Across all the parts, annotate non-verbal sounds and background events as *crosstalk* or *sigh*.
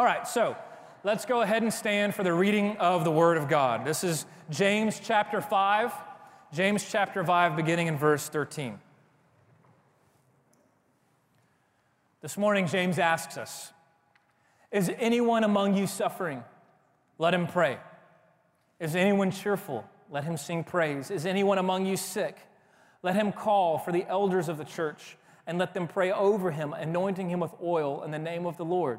All right, so let's go ahead and stand for the reading of the Word of God. This is James chapter 5, James chapter 5, beginning in verse 13. This morning, James asks us Is anyone among you suffering? Let him pray. Is anyone cheerful? Let him sing praise. Is anyone among you sick? Let him call for the elders of the church and let them pray over him, anointing him with oil in the name of the Lord.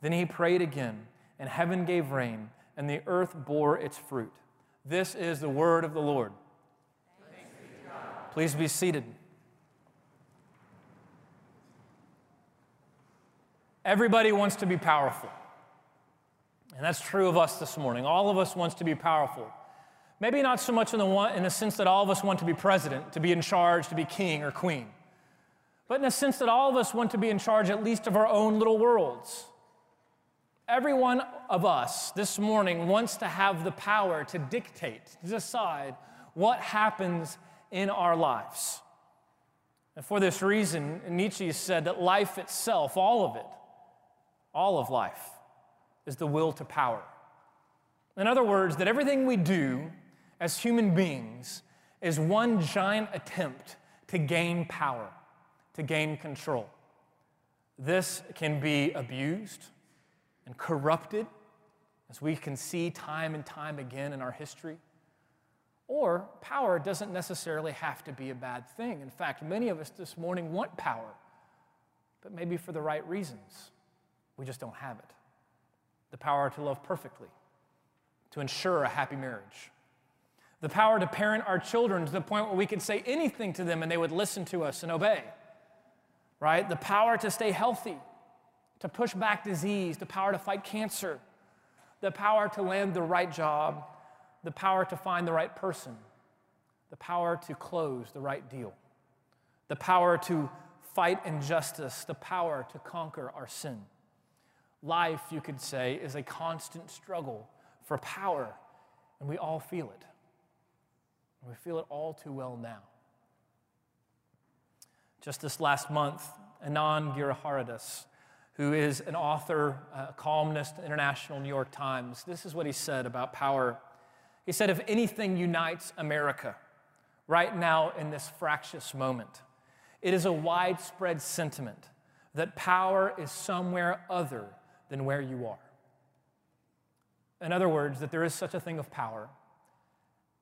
Then he prayed again, and heaven gave rain, and the earth bore its fruit. This is the word of the Lord. Please be seated. Everybody wants to be powerful. And that's true of us this morning. All of us wants to be powerful. Maybe not so much in the, one, in the sense that all of us want to be president, to be in charge, to be king or queen, but in the sense that all of us want to be in charge at least of our own little worlds. Every one of us this morning wants to have the power to dictate, to decide what happens in our lives. And for this reason, Nietzsche said that life itself, all of it, all of life, is the will to power. In other words, that everything we do as human beings is one giant attempt to gain power, to gain control. This can be abused and corrupted, as we can see time and time again in our history. Or power doesn't necessarily have to be a bad thing. In fact, many of us this morning want power, but maybe for the right reasons. We just don't have it. The power to love perfectly, to ensure a happy marriage, the power to parent our children to the point where we could say anything to them and they would listen to us and obey, right? The power to stay healthy, to push back disease, the power to fight cancer, the power to land the right job, the power to find the right person, the power to close the right deal, the power to fight injustice, the power to conquer our sin. Life, you could say, is a constant struggle for power, and we all feel it. We feel it all too well now. Just this last month, Anand Giridharadas, who is an author, a columnist, International New York Times, this is what he said about power. He said, If anything unites America right now in this fractious moment, it is a widespread sentiment that power is somewhere other than where you are. In other words, that there is such a thing of power,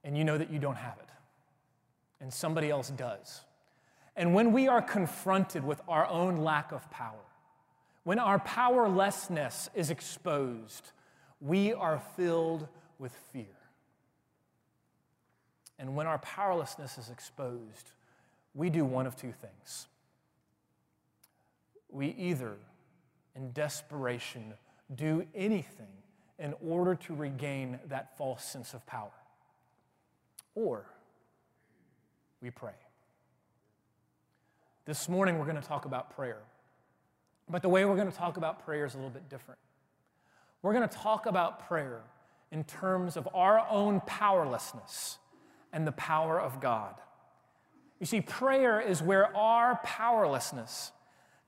and you know that you don't have it, and somebody else does. And when we are confronted with our own lack of power, when our powerlessness is exposed, we are filled with fear. And when our powerlessness is exposed, we do one of two things. We either, in desperation, do anything in order to regain that false sense of power or we pray. This morning, we're going to talk about prayer. But the way we're going to talk about prayer is a little bit different. We're going to talk about prayer in terms of our own powerlessness and the power of God. You see, prayer is where our powerlessness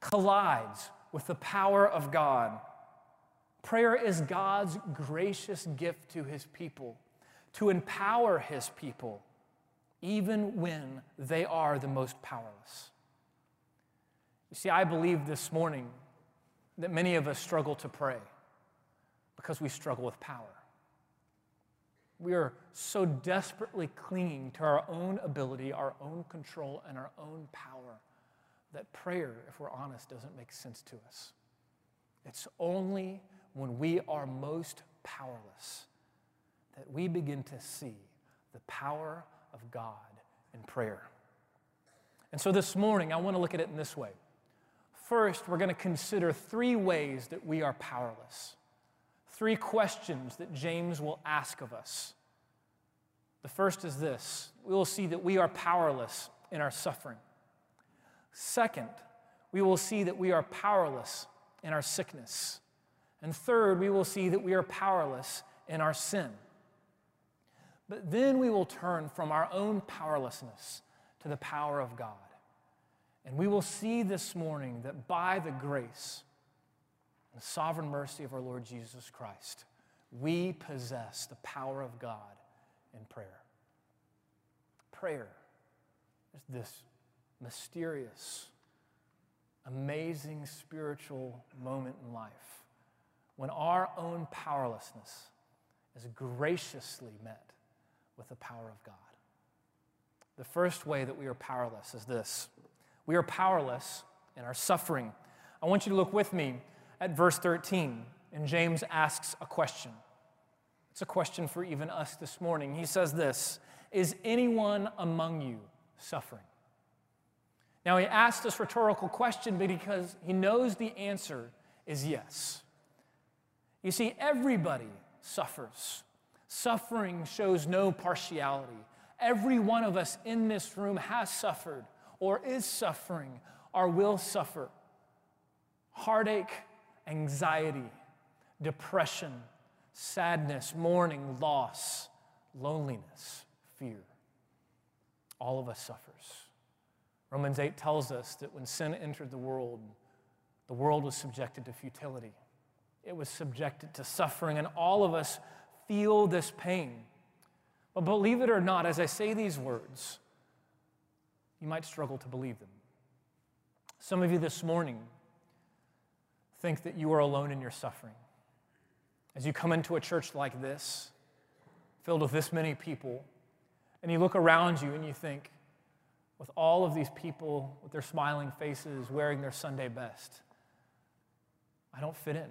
collides with the power of God. Prayer is God's gracious gift to his people to empower his people even when they are the most powerless. You see, I believe this morning that many of us struggle to pray because we struggle with power. We are so desperately clinging to our own ability, our own control, and our own power that prayer, if we're honest, doesn't make sense to us. It's only when we are most powerless that we begin to see the power of God in prayer. And so this morning, I want to look at it in this way. First, we're going to consider three ways that we are powerless. three questions that James will ask of us. The first is this we will see that we are powerless in our suffering. Second, we will see that we are powerless in our sickness. And third, we will see that we are powerless in our sin. But then we will turn from our own powerlessness to the power of God. And we will see this morning that by the grace and sovereign mercy of our Lord Jesus Christ, we possess the power of God in prayer. Prayer is this mysterious, amazing spiritual moment in life when our own powerlessness is graciously met with the power of God. The first way that we are powerless is this we are powerless in our suffering. I want you to look with me at verse 13, and James asks a question. It's a question for even us this morning. He says this Is anyone among you suffering? Now, he asked this rhetorical question because he knows the answer is yes. You see, everybody suffers. Suffering shows no partiality. Every one of us in this room has suffered or is suffering or will suffer. Heartache, anxiety, depression, sadness, mourning, loss, loneliness, fear. All of us suffers. Romans 8 tells us that when sin entered the world, the world was subjected to futility. It was subjected to suffering, and all of us feel this pain. But believe it or not, as I say these words, you might struggle to believe them. Some of you this morning think that you are alone in your suffering. As you come into a church like this, filled with this many people, and you look around you and you think, with all of these people with their smiling faces, wearing their Sunday best, I don't fit in.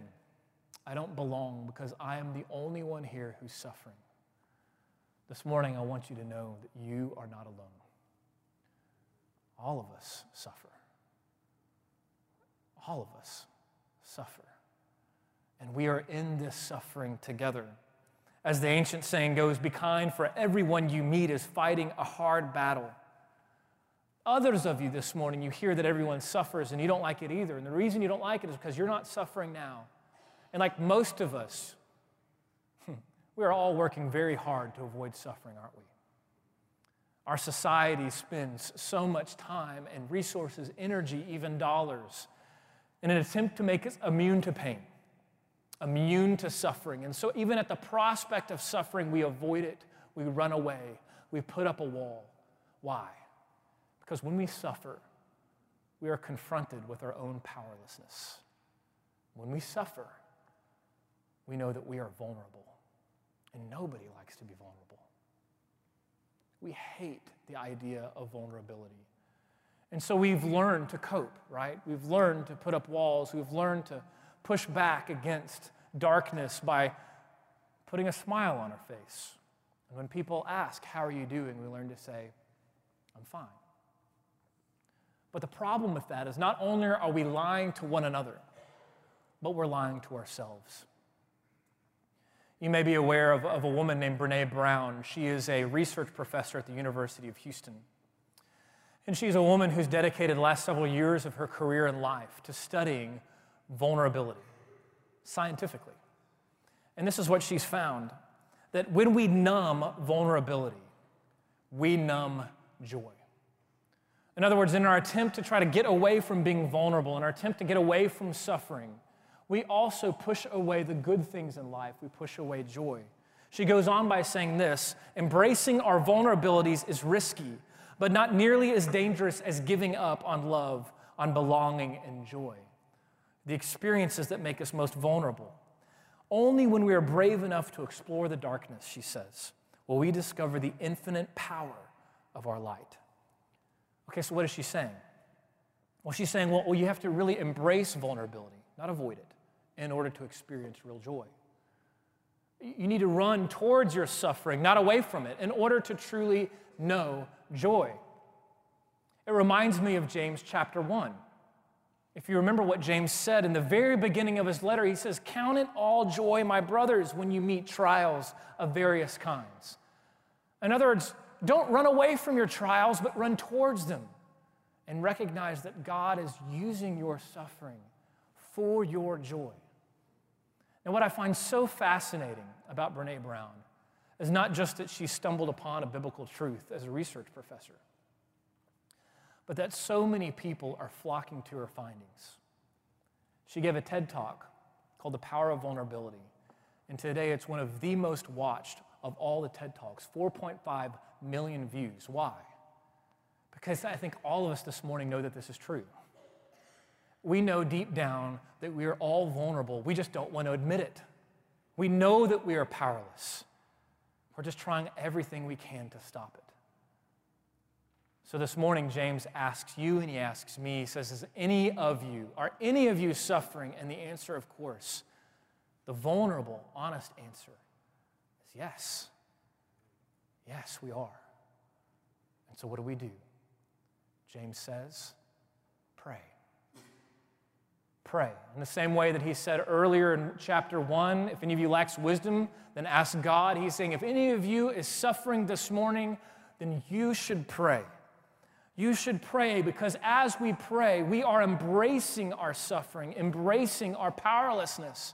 I don't belong because I am the only one here who's suffering. This morning, I want you to know that you are not alone. All of us suffer. All of us suffer. And we are in this suffering together. As the ancient saying goes, be kind, for everyone you meet is fighting a hard battle. Others of you this morning, you hear that everyone suffers and you don't like it either. And the reason you don't like it is because you're not suffering now. And like most of us, *laughs* we are all working very hard to avoid suffering, aren't we? Our society spends so much time and resources, energy, even dollars, in an attempt to make us immune to pain, immune to suffering. And so, even at the prospect of suffering, we avoid it, we run away, we put up a wall. Why? Because when we suffer, we are confronted with our own powerlessness. When we suffer, we know that we are vulnerable, and nobody likes to be vulnerable. We hate the idea of vulnerability. And so we've learned to cope, right? We've learned to put up walls. We've learned to push back against darkness by putting a smile on our face. And when people ask, How are you doing? we learn to say, I'm fine. But the problem with that is not only are we lying to one another, but we're lying to ourselves. You may be aware of, of a woman named Brene Brown. She is a research professor at the University of Houston. And she's a woman who's dedicated the last several years of her career in life to studying vulnerability scientifically. And this is what she's found that when we numb vulnerability, we numb joy. In other words, in our attempt to try to get away from being vulnerable, in our attempt to get away from suffering, we also push away the good things in life. We push away joy. She goes on by saying this embracing our vulnerabilities is risky, but not nearly as dangerous as giving up on love, on belonging, and joy. The experiences that make us most vulnerable. Only when we are brave enough to explore the darkness, she says, will we discover the infinite power of our light. Okay, so what is she saying? Well, she's saying, well, well you have to really embrace vulnerability, not avoid it in order to experience real joy. You need to run towards your suffering, not away from it, in order to truly know joy. It reminds me of James chapter 1. If you remember what James said in the very beginning of his letter, he says, Count it all joy, my brothers, when you meet trials of various kinds. In other words, don't run away from your trials, but run towards them and recognize that God is using your suffering for your joy. And what I find so fascinating about Brene Brown is not just that she stumbled upon a biblical truth as a research professor but that so many people are flocking to her findings. She gave a TED talk called The Power of Vulnerability, and today it's one of the most watched of all the TED Talks 4.5 million views. Why? Because I think all of us this morning know that this is true. We know deep down that we are all vulnerable, we just don't want to admit it. We know that we are powerless. We're just trying everything we can to stop it. So this morning, James asks you and he asks me, he says, Is any of you, are any of you suffering? And the answer, of course, the vulnerable, honest answer is yes. Yes, we are. And so what do we do? James says. Pray. In the same way that he said earlier in chapter 1, if any of you lacks wisdom, then ask God. He's saying, if any of you is suffering this morning, then you should pray. You should pray because as we pray, we are embracing our suffering, embracing our powerlessness,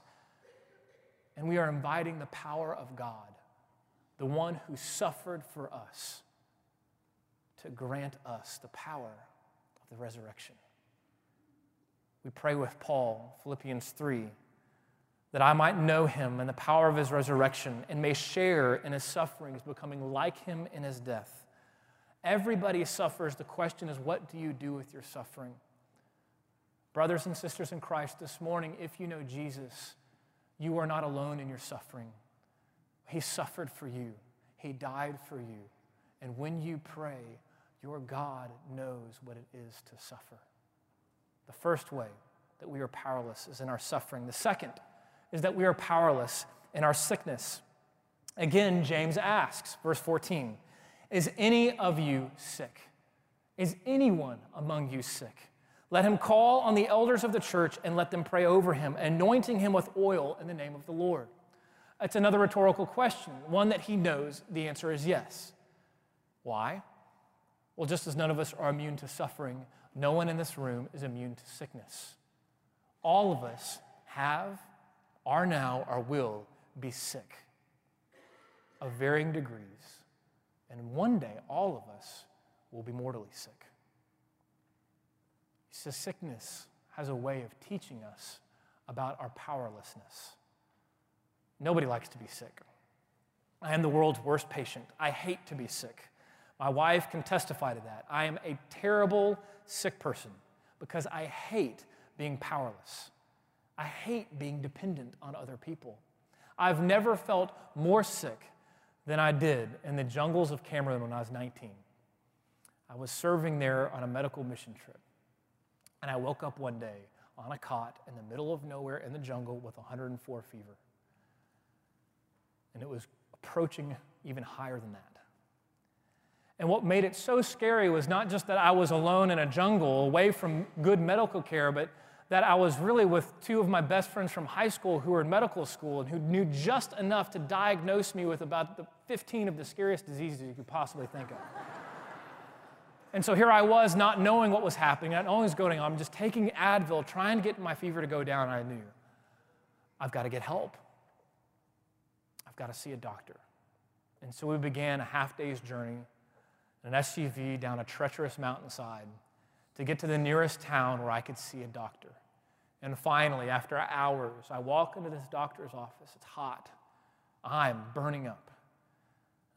and we are inviting the power of God, the one who suffered for us, to grant us the power of the resurrection. We pray with Paul, Philippians 3, that I might know him and the power of his resurrection and may share in his sufferings, becoming like him in his death Everybody suffers. The question is, what do you do with your suffering? Brothers and sisters in Christ, this morning, if you know Jesus, you are not alone in your suffering. He suffered for you, He died for you. And when you pray, your God knows what it is to suffer. The first way that we are powerless is in our suffering. The second is that we are powerless in our sickness. Again, James asks, verse 14. Is any of you sick? Is anyone among you sick? Let him call on the elders of the church and let them pray over him, anointing him with oil in the name of the Lord. It's another rhetorical question, one that he knows the answer is yes. Why? Well, just as none of us are immune to suffering, no one in this room is immune to sickness. All of us have, are now, or will be sick of varying degrees. And one day, all of us will be mortally sick. Says sickness has a way of teaching us about our powerlessness. Nobody likes to be sick. I am the world's worst patient. I hate to be sick. My wife can testify to that. I am a terrible sick person because I hate being powerless. I hate being dependent on other people. I've never felt more sick than I did in the jungles of Cameroon when I was 19. I was serving there on a medical mission trip. And I woke up one day on a cot in the middle of nowhere in the jungle with 104 fever. And it was approaching even higher than that. And what made it so scary was not just that I was alone in a jungle away from good medical care, but that I was really with two of my best friends from high school who were in medical school and who knew just enough to diagnose me with about the 15 of the scariest diseases you could possibly think of. *laughs* and so here I was, not knowing what was happening, not knowing what was going on. I'm just taking Advil, trying to get my fever to go down. I knew I've got to get help. I've got to see a doctor. And so we began a half day's journey an SUV down a treacherous mountainside to get to the nearest town where I could see a doctor. And finally, after hours, I walk into this doctor's office. It's hot. I'm burning up.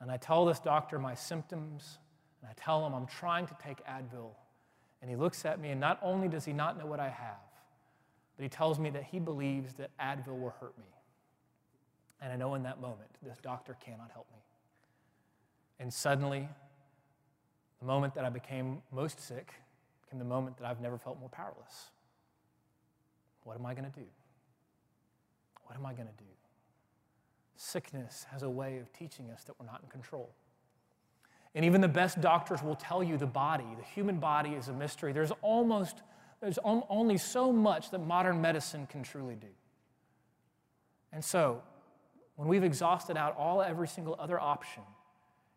And I tell this doctor my symptoms, and I tell him I'm trying to take Advil. And he looks at me, and not only does he not know what I have, but he tells me that he believes that Advil will hurt me. And I know in that moment, this doctor cannot help me. And suddenly, the moment that I became most sick became the moment that I've never felt more powerless. What am I going to do? What am I going to do? Sickness has a way of teaching us that we're not in control. And even the best doctors will tell you the body, the human body, is a mystery. There's almost there's only so much that modern medicine can truly do. And so, when we've exhausted out all every single other option,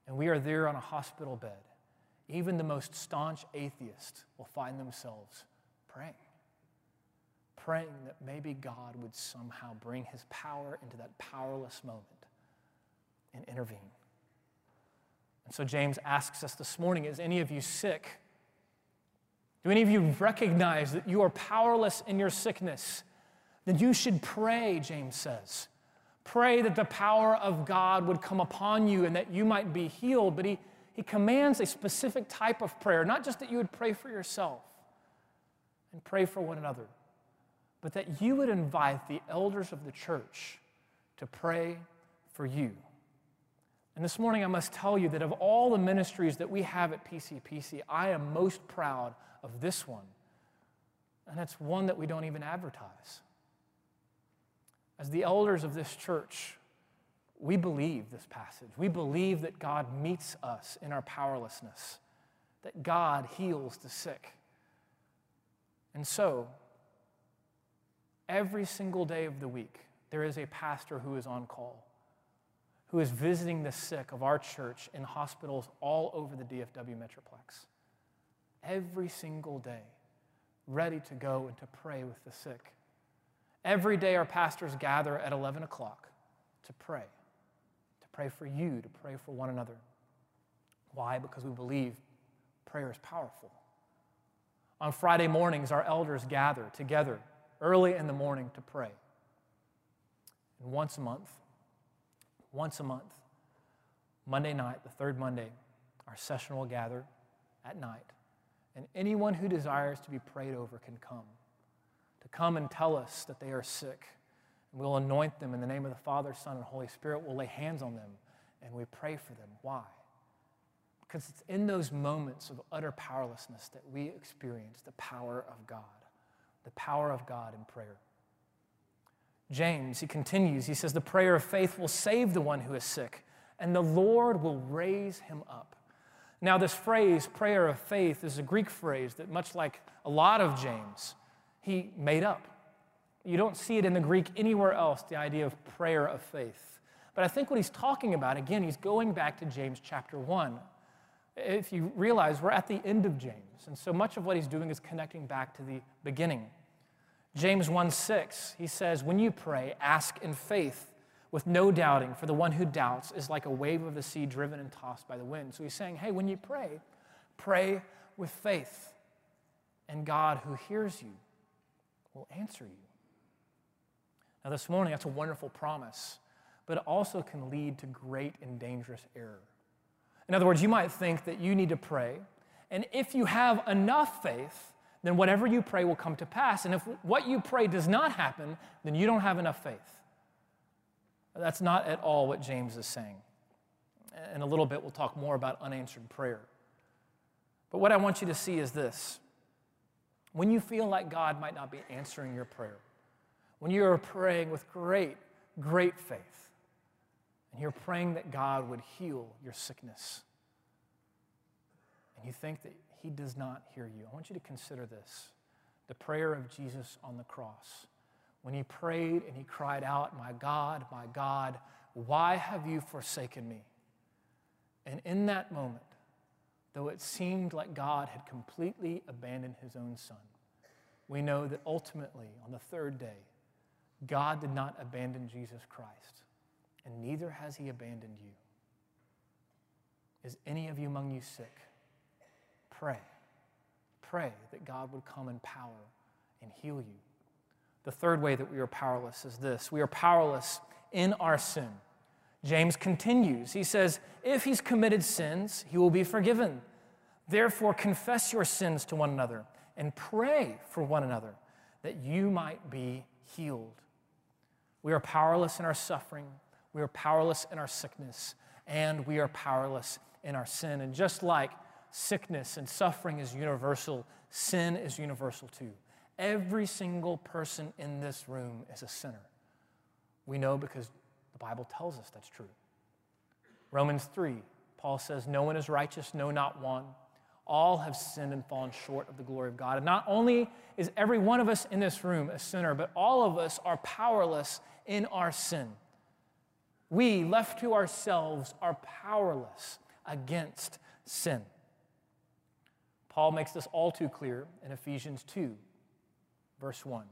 and we are there on a hospital bed, even the most staunch atheist will find themselves praying. Praying that maybe God would somehow bring his power into that powerless moment and intervene. And so James asks us this morning Is any of you sick? Do any of you recognize that you are powerless in your sickness? Then you should pray, James says. Pray that the power of God would come upon you and that you might be healed. But he, he commands a specific type of prayer, not just that you would pray for yourself and pray for one another, but that you would invite the elders of the church to pray for you. And this morning, I must tell you that of all the ministries that we have at PCPC, I am most proud of this one. And it's one that we don't even advertise. As the elders of this church, we believe this passage. We believe that God meets us in our powerlessness, that God heals the sick. And so, every single day of the week, there is a pastor who is on call who is visiting the sick of our church in hospitals all over the DFW Metroplex. Every single day, ready to go and to pray with the sick. Every day, our pastors gather at 11 o'clock to pray, pray for you, to pray for one another. Why? Because we believe prayer is powerful. On Friday mornings, our elders gather together early in the morning to pray. And once a month, once a month. Monday night, the third Monday, our session will gather at night. And anyone who desires to be prayed over can come. To come and tell us that they are sick. And we'll anoint them in the name of the Father, Son, and Holy Spirit. We'll lay hands on them and we pray for them. Why? Because it's in those moments of utter powerlessness that we experience the power of God, the power of God in prayer. James, he continues, he says, The prayer of faith will save the one who is sick, and the Lord will raise him up. Now, this phrase, prayer of faith, is a Greek phrase that, much like a lot of James, he made up. You don't see it in the Greek anywhere else, the idea of prayer of faith. But I think what he's talking about, again, he's going back to James chapter 1. If you realize, we're at the end of James, and so much of what he's doing is connecting back to the beginning. James 1 6, he says, When you pray, ask in faith with no doubting, for the one who doubts is like a wave of the sea driven and tossed by the wind. So he's saying, Hey, when you pray, pray with faith, and God who hears you will answer you. Now, this morning, that's a wonderful promise, but it also can lead to great and dangerous error. In other words, you might think that you need to pray, and if you have enough faith, then whatever you pray will come to pass. And if what you pray does not happen, then you don't have enough faith. That's not at all what James is saying. In a little bit, we'll talk more about unanswered prayer. But what I want you to see is this when you feel like God might not be answering your prayer, when you are praying with great, great faith, and you're praying that God would heal your sickness, and you think that he does not hear you. I want you to consider this the prayer of Jesus on the cross. When he prayed and he cried out, My God, my God, why have you forsaken me? And in that moment, though it seemed like God had completely abandoned his own son, we know that ultimately, on the third day, God did not abandon Jesus Christ, and neither has he abandoned you. Is any of you among you sick? Pray. Pray that God would come in power and heal you. The third way that we are powerless is this we are powerless in our sin. James continues. He says, If he's committed sins, he will be forgiven. Therefore, confess your sins to one another and pray for one another that you might be healed. We are powerless in our suffering, we are powerless in our sickness, and we are powerless in our sin. And just like sickness and suffering is universal, sin is universal too. Every single person in this room is a sinner. We know because the Bible tells us that's true. Romans 3, Paul says, No one is righteous, no, not one. All have sinned and fallen short of the glory of God. And not only is every one of us in this room a sinner, but all of us are powerless in our sin. We, left to ourselves, are powerless against sin. Paul makes this all too clear in Ephesians 2, verse 1,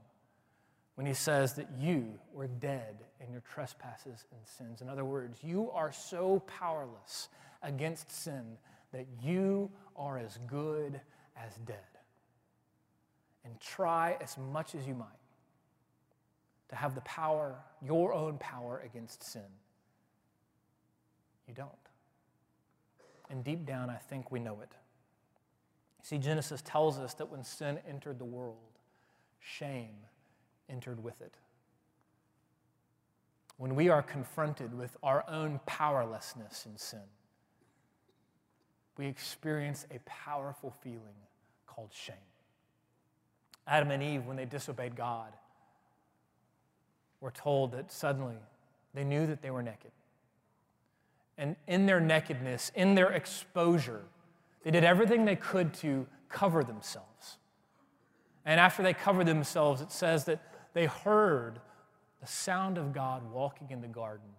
when he says that you were dead in your trespasses and sins. In other words, you are so powerless against sin that you are as good as dead. And try as much as you might to have the power, your own power against sin. You don't. And deep down, I think we know it. See, Genesis tells us that when sin entered the world, shame entered with it. When we are confronted with our own powerlessness in sin, we experience a powerful feeling called shame. Adam and Eve, when they disobeyed God, were told that suddenly they knew that they were naked. And in their nakedness, in their exposure, they did everything they could to cover themselves. And after they covered themselves, it says that they heard the sound of God walking in the garden,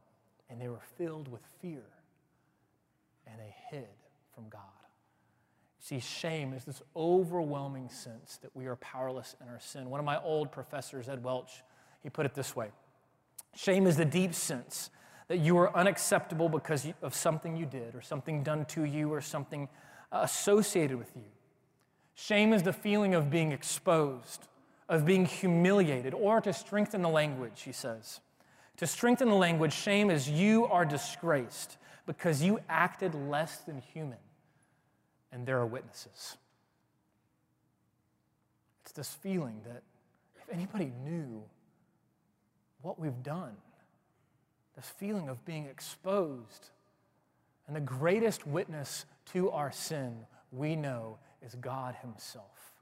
and they were filled with fear, and they hid from God. See, shame is this overwhelming sense that we are powerless in our sin. One of my old professors, Ed Welch, he put it this way Shame is the deep sense that you are unacceptable because of something you did, or something done to you, or something uh, associated with you. Shame is the feeling of being exposed, of being humiliated, or to strengthen the language, he says. To strengthen the language, shame is you are disgraced because you acted less than human, and there are witnesses. It's this feeling that if anybody knew what we've done, this feeling of being exposed, and the greatest witness to our sin we know is God Himself.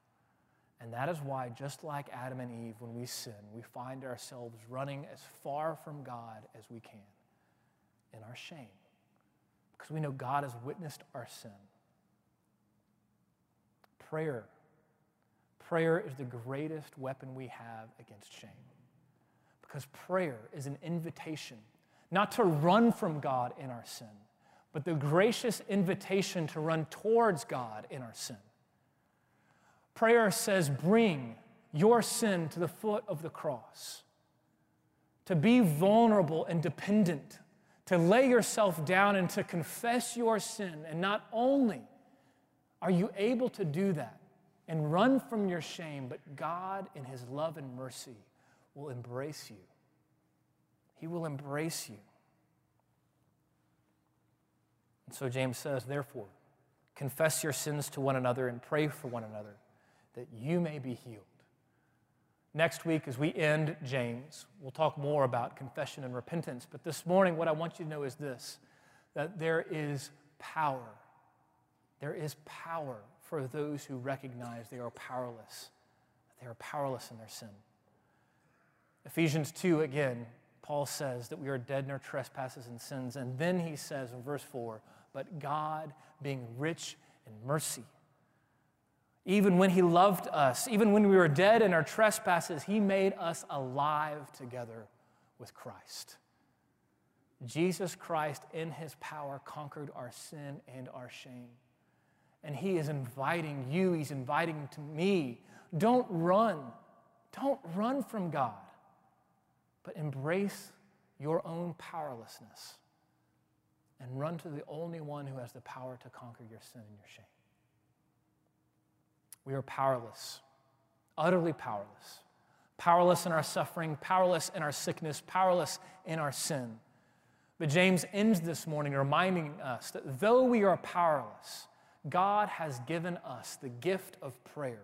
And that is why, just like Adam and Eve, when we sin, we find ourselves running as far from God as we can in our shame because we know God has witnessed our sin. Prayer. Prayer is the greatest weapon we have against shame because prayer is an invitation not to run from God in our sin, but the gracious invitation to run towards God in our sin. Prayer says, Bring your sin to the foot of the cross, to be vulnerable and dependent to lay yourself down and to confess your sin. And not only are you able to do that and run from your shame, but God, in His love and mercy, will embrace you. He will embrace you. And so James says, therefore, confess your sins to one another and pray for one another that you may be healed. Next week, as we end James, we'll talk more about confession and repentance. But this morning, what I want you to know is this that there is power. There is power for those who recognize they are powerless, they are powerless in their sin. Ephesians 2, again, Paul says that we are dead in our trespasses and sins. And then he says in verse 4, but God, being rich in mercy, even when He loved us, even when we were dead in our trespasses, He made us alive together with Christ. Jesus Christ, in His power, conquered our sin and our shame. And He is inviting you, He's inviting to me. Don't run. Don't run from God, but embrace your own powerlessness and run to the only one who has the power to conquer your sin and your shame. We are powerless, utterly powerless. Powerless in our suffering, powerless in our sickness, powerless in our sin. But James ends this morning reminding us that though we are powerless, God has given us the gift of prayer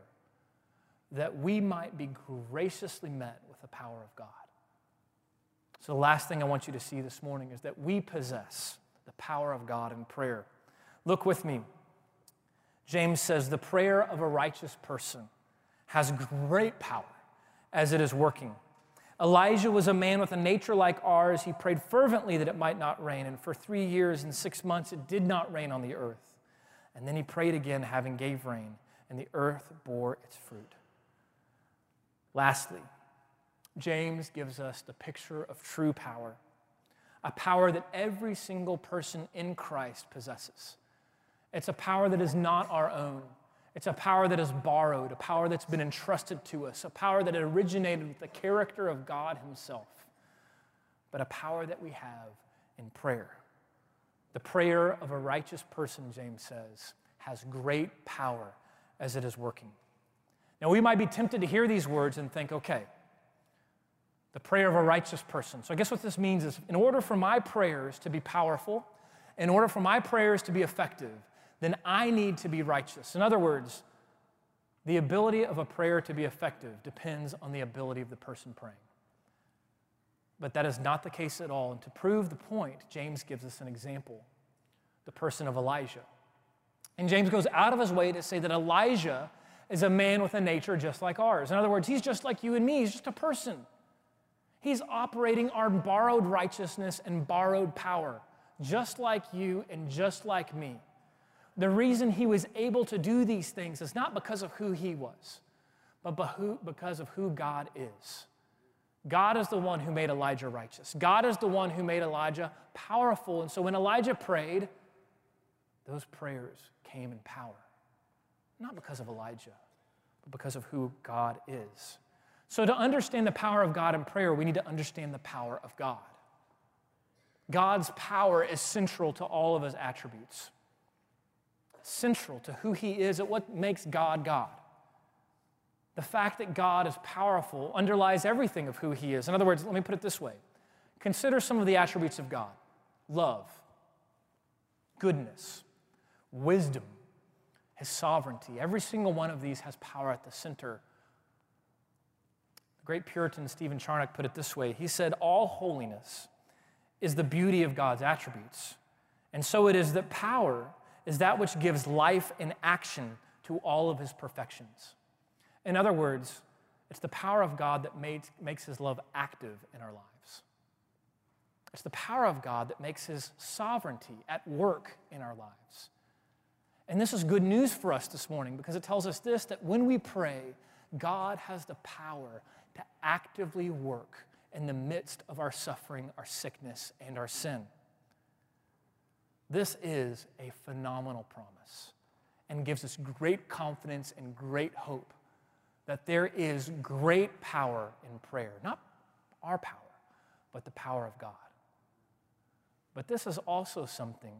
that we might be graciously met with the power of God. So, the last thing I want you to see this morning is that we possess the power of God in prayer. Look with me James says the prayer of a righteous person has great power as it is working. Elijah was a man with a nature like ours. He prayed fervently that it might not rain, and for three years and six months it did not rain on the earth. And then he prayed again, having gave rain, and the earth bore its fruit. Lastly, James gives us the picture of true power, a power that every single person in Christ possesses. It's a power that is not our own. It's a power that is borrowed, a power that's been entrusted to us, a power that originated with the character of God Himself, but a power that we have in prayer. The prayer of a righteous person, James says, has great power as it is working. Now, we might be tempted to hear these words and think, okay, the prayer of a righteous person. So, I guess what this means is in order for my prayers to be powerful, in order for my prayers to be effective, then I need to be righteous. In other words, the ability of a prayer to be effective depends on the ability of the person praying. But that is not the case at all. And to prove the point, James gives us an example the person of Elijah. And James goes out of his way to say that Elijah is a man with a nature just like ours. In other words, he's just like you and me, he's just a person. He's operating our borrowed righteousness and borrowed power, just like you and just like me. The reason he was able to do these things is not because of who he was, but because of who God is. God is the one who made Elijah righteous. God is the one who made Elijah powerful. And so when Elijah prayed, those prayers came in power, not because of Elijah, but because of who God is. So, to understand the power of God in prayer, we need to understand the power of God. God's power is central to all of his attributes, central to who he is, and what makes God God. The fact that God is powerful underlies everything of who he is. In other words, let me put it this way consider some of the attributes of God love, goodness, wisdom, his sovereignty. Every single one of these has power at the center. Great Puritan Stephen Charnock put it this way He said, All holiness is the beauty of God's attributes. And so it is that power is that which gives life and action to all of his perfections. In other words, it's the power of God that makes, makes his love active in our lives. It's the power of God that makes his sovereignty at work in our lives. And this is good news for us this morning because it tells us this that when we pray, God has the power to actively work in the midst of our suffering, our sickness, and our sin. This is a phenomenal promise and gives us great confidence and great hope that there is great power in prayer. Not our power, but the power of God. But this is also something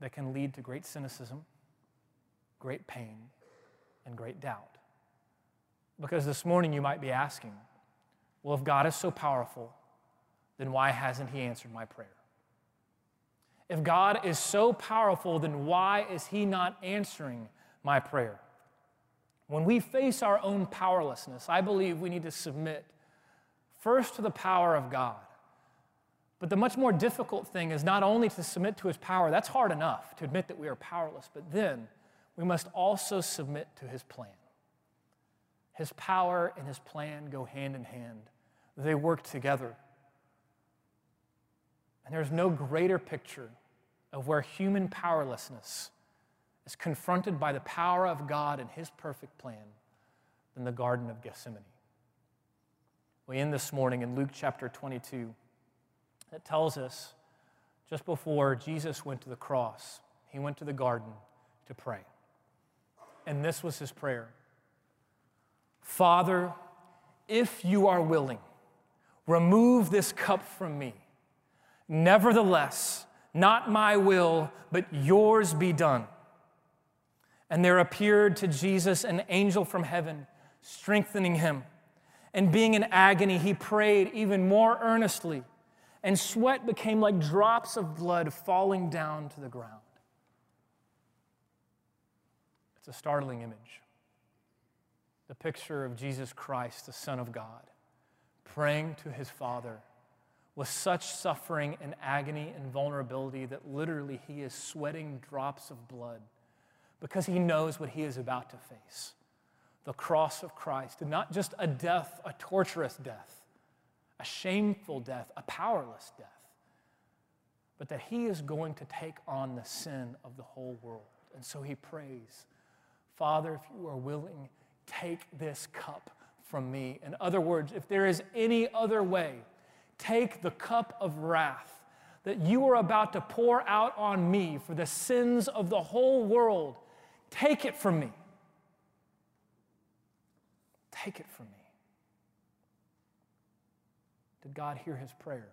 that can lead to great cynicism, great pain, and great doubt. Because this morning you might be asking, well, if God is so powerful, then why hasn't He answered my prayer? If God is so powerful, then why is He not answering my prayer? When we face our own powerlessness, I believe we need to submit first to the power of God but the much more difficult thing is not only to submit to his power, that's hard enough to admit that we are powerless, but then we must also submit to his plan. His power and his plan go hand in hand, they work together. And there's no greater picture of where human powerlessness is confronted by the power of God and his perfect plan than the Garden of Gethsemane. We end this morning in Luke chapter 22 that tells us just before Jesus went to the cross, he went to the garden to pray. And this was his prayer Father, if you are willing, remove this cup from me. Nevertheless, not my will, but yours be done. And there appeared to Jesus an angel from heaven, strengthening him. And being in agony, he prayed even more earnestly and sweat became like drops of blood falling down to the ground. It's a startling image. The picture of Jesus Christ, the Son of God, praying to his Father with such suffering and agony and vulnerability that literally he is sweating drops of blood because he knows what he is about to face. The cross of Christ, and not just a death, a torturous death a shameful death, a powerless death, but that he is going to take on the sin of the whole world. And so he prays, Father, if you are willing, take this cup from me. In other words, if there is any other way, take the cup of wrath that you are about to pour out on me for the sins of the whole world. Take it from me. Take it from me. Did God hear his prayer?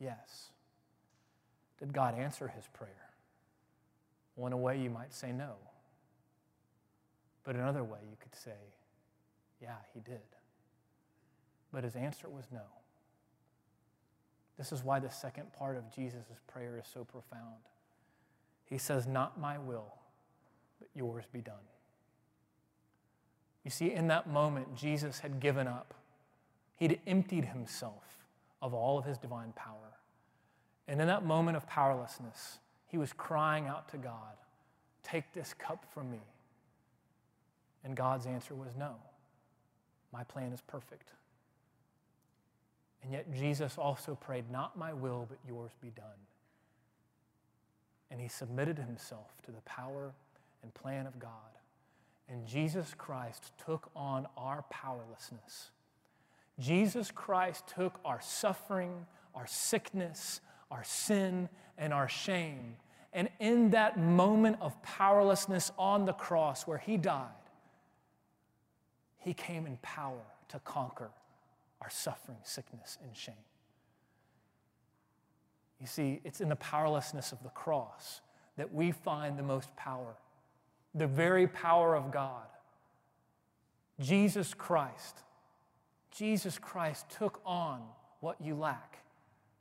Yes. Did God answer his prayer? Well, in a way, you might say no. But another way, you could say, yeah, he did. But his answer was no. This is why the second part of Jesus' prayer is so profound. He says, Not my will, but yours be done. You see, in that moment, Jesus had given up. He'd emptied himself of all of his divine power. And in that moment of powerlessness, he was crying out to God, Take this cup from me. And God's answer was, No, my plan is perfect. And yet Jesus also prayed, Not my will, but yours be done. And he submitted himself to the power and plan of God. And Jesus Christ took on our powerlessness. Jesus Christ took our suffering, our sickness, our sin, and our shame. And in that moment of powerlessness on the cross where he died, he came in power to conquer our suffering, sickness, and shame. You see, it's in the powerlessness of the cross that we find the most power, the very power of God. Jesus Christ, Jesus Christ took on what you lack,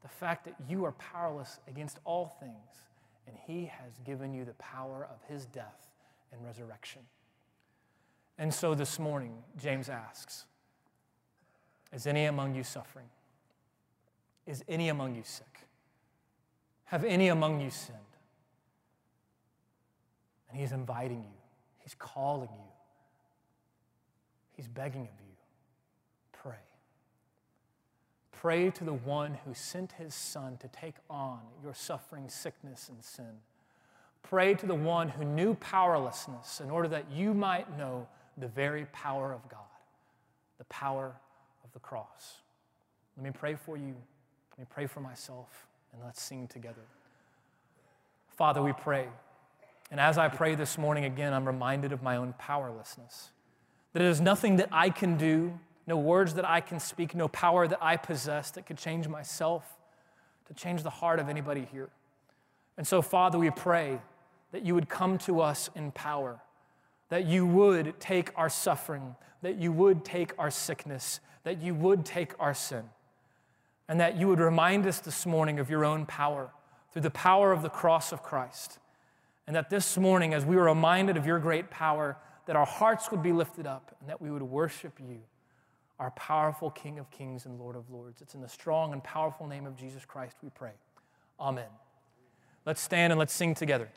the fact that you are powerless against all things, and He has given you the power of His death and resurrection. And so this morning, James asks, is any among you suffering? Is any among you sick? Have any among you sinned? And He's inviting you, He's calling you, He's begging of you. Pray. Pray to the one who sent His Son to take on your suffering, sickness, and sin. Pray to the one who knew powerlessness in order that you might know the very power of God, the power of the cross. Let me pray for you. Let me pray for myself, and let's sing together. Father, we pray. And as I pray this morning again, I'm reminded of my own powerlessness. That it is nothing that I can do, no words that I can speak, no power that I possess that could change myself, to change the heart of anybody here. And so, Father, we pray that you would come to us in power, that you would take our suffering, that you would take our sickness, that you would take our sin, and that you would remind us this morning of your own power through the power of the cross of Christ. And that this morning, as we were reminded of your great power, that our hearts would be lifted up and that we would worship you, our powerful King of kings and Lord of lords. It's in the strong and powerful name of Jesus Christ we pray. Amen. Let's stand and let's sing together.